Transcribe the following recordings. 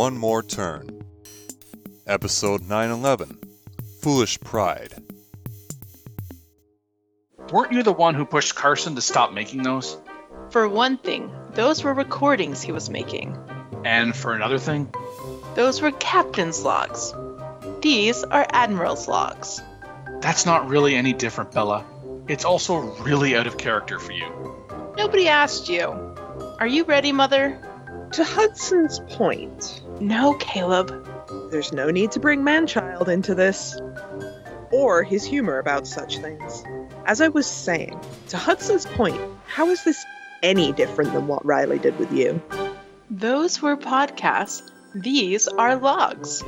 one more turn. Episode 911 Foolish Pride. Weren't you the one who pushed Carson to stop making those? For one thing, those were recordings he was making. And for another thing? Those were captain's logs. These are admiral's logs. That's not really any different, Bella. It's also really out of character for you. Nobody asked you. Are you ready, Mother? To Hudson's point, No, Caleb. there's no need to bring Manchild into this, or his humor about such things. As I was saying, to Hudson's point, how is this any different than what Riley did with you? Those were podcasts. These are logs.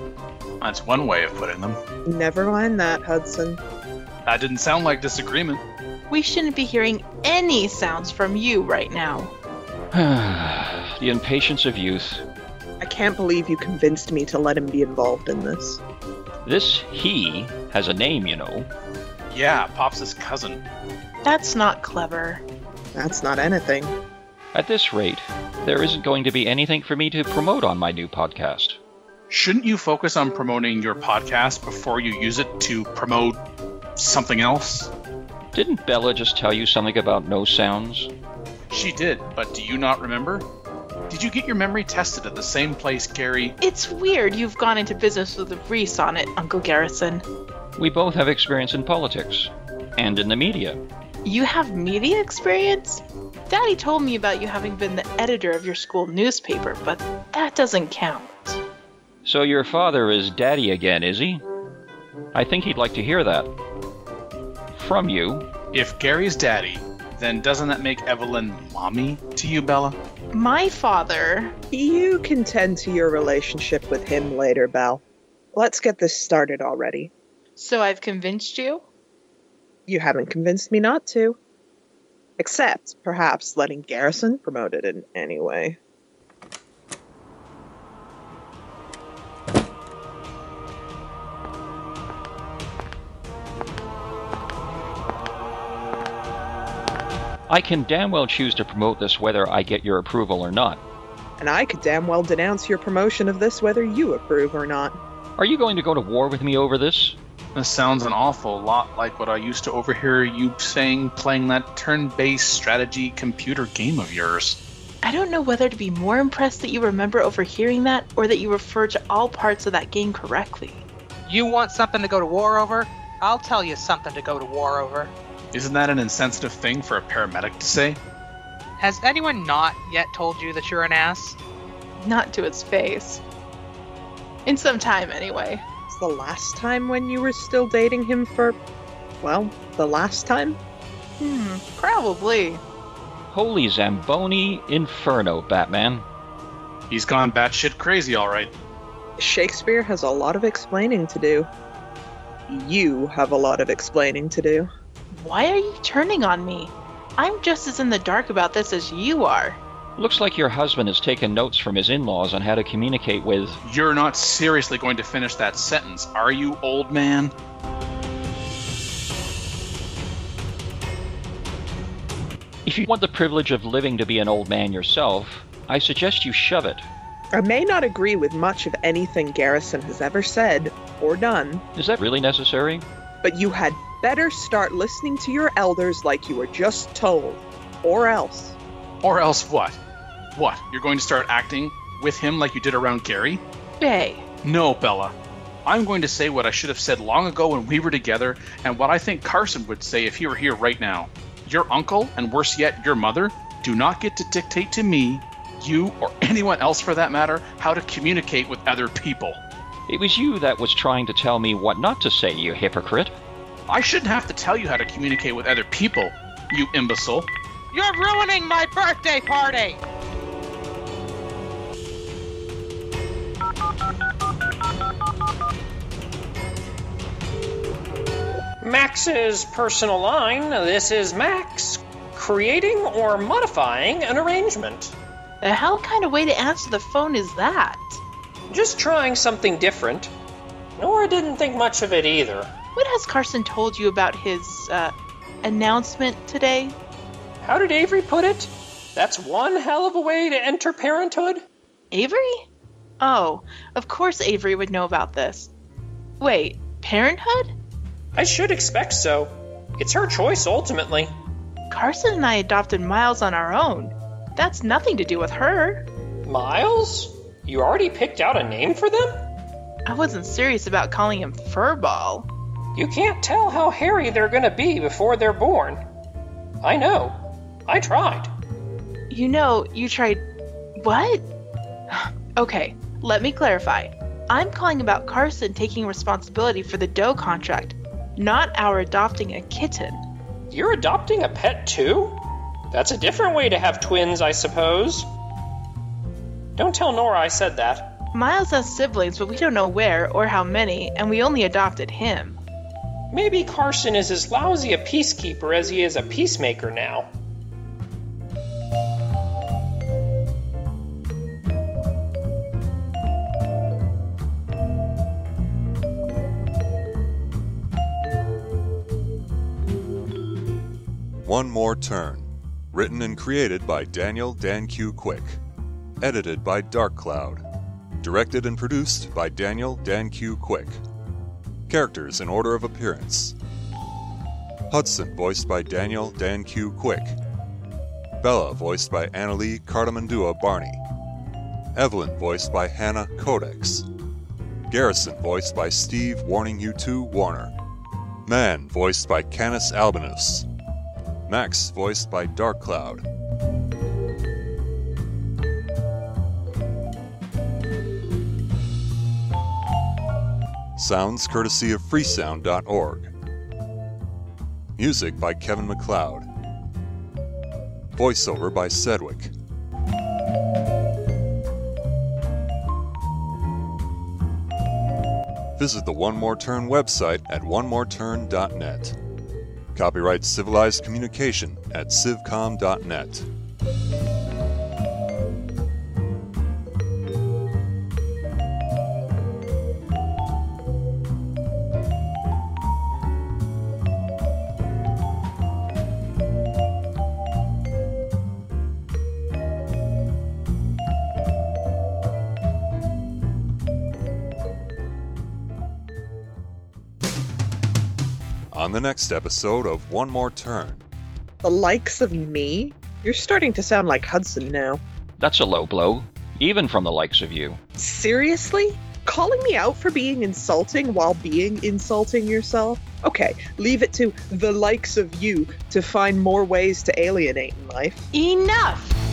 That's one way of putting them. Never mind that, Hudson. That didn't sound like disagreement. We shouldn't be hearing any sounds from you right now. the impatience of youth. I can't believe you convinced me to let him be involved in this. This he has a name, you know. Yeah, Pops' cousin. That's not clever. That's not anything. At this rate, there isn't going to be anything for me to promote on my new podcast. Shouldn't you focus on promoting your podcast before you use it to promote something else? Didn't Bella just tell you something about no sounds? She did, but do you not remember? Did you get your memory tested at the same place, Gary? It's weird you've gone into business with a Reese on it, Uncle Garrison. We both have experience in politics and in the media. You have media experience? Daddy told me about you having been the editor of your school newspaper, but that doesn't count. So your father is daddy again, is he? I think he'd like to hear that. From you. If Gary's daddy, then doesn't that make Evelyn mommy to you, Bella? My father. You can tend to your relationship with him later, Belle. Let's get this started already. So I've convinced you? You haven't convinced me not to. Except, perhaps, letting Garrison promote it in any way. I can damn well choose to promote this whether I get your approval or not. And I could damn well denounce your promotion of this whether you approve or not. Are you going to go to war with me over this? This sounds an awful lot like what I used to overhear you saying playing that turn based strategy computer game of yours. I don't know whether to be more impressed that you remember overhearing that or that you refer to all parts of that game correctly. You want something to go to war over? I'll tell you something to go to war over. Isn't that an insensitive thing for a paramedic to say? Has anyone not yet told you that you're an ass? Not to its face. In some time, anyway. It's the last time when you were still dating him for. Well, the last time? Hmm, probably. Holy Zamboni Inferno, Batman. He's gone batshit crazy, all right. Shakespeare has a lot of explaining to do. You have a lot of explaining to do. Why are you turning on me? I'm just as in the dark about this as you are. Looks like your husband has taken notes from his in laws on how to communicate with. You're not seriously going to finish that sentence, are you, old man? If you want the privilege of living to be an old man yourself, I suggest you shove it. I may not agree with much of anything Garrison has ever said or done, Is that really necessary? But you had better start listening to your elders like you were just told. Or else. Or else what? What? You're going to start acting with him like you did around Gary? Bay. No, Bella. I'm going to say what I should have said long ago when we were together, and what I think Carson would say if he were here right now. Your uncle, and worse yet, your mother, do not get to dictate to me, you, or anyone else for that matter, how to communicate with other people. It was you that was trying to tell me what not to say, you hypocrite. I shouldn't have to tell you how to communicate with other people, you imbecile. You're ruining my birthday party! Max's personal line. This is Max. Creating or modifying an arrangement. The hell kind of way to answer the phone is that? Just trying something different. Nora didn't think much of it either. What has Carson told you about his, uh, announcement today? How did Avery put it? That's one hell of a way to enter parenthood. Avery? Oh, of course Avery would know about this. Wait, parenthood? I should expect so. It's her choice ultimately. Carson and I adopted Miles on our own. That's nothing to do with her. Miles? You already picked out a name for them? I wasn't serious about calling him Furball. You can't tell how hairy they're gonna be before they're born. I know. I tried. You know, you tried. What? okay, let me clarify. I'm calling about Carson taking responsibility for the dough contract, not our adopting a kitten. You're adopting a pet too? That's a different way to have twins, I suppose. Don't tell Nora I said that. Miles has siblings, but we don't know where or how many, and we only adopted him. Maybe Carson is as lousy a peacekeeper as he is a peacemaker now. One More Turn. Written and created by Daniel Dan Q. Quick. Edited by Dark Cloud. Directed and produced by Daniel Dan Q. Quick. Characters in order of appearance Hudson, voiced by Daniel Dan Q. Quick. Bella, voiced by Annalie Cardamandua Barney. Evelyn, voiced by Hannah Codex. Garrison, voiced by Steve Warning You 2 Warner. Man, voiced by Canis Albinus. Max, voiced by Dark Cloud. Sounds courtesy of freesound.org. Music by Kevin MacLeod. Voiceover by Sedgwick. Visit the One More Turn website at onemoreturn.net. Copyright Civilized Communication at civcom.net. On the next episode of One More Turn. The likes of me? You're starting to sound like Hudson now. That's a low blow, even from the likes of you. Seriously? Calling me out for being insulting while being insulting yourself? Okay, leave it to the likes of you to find more ways to alienate in life. Enough!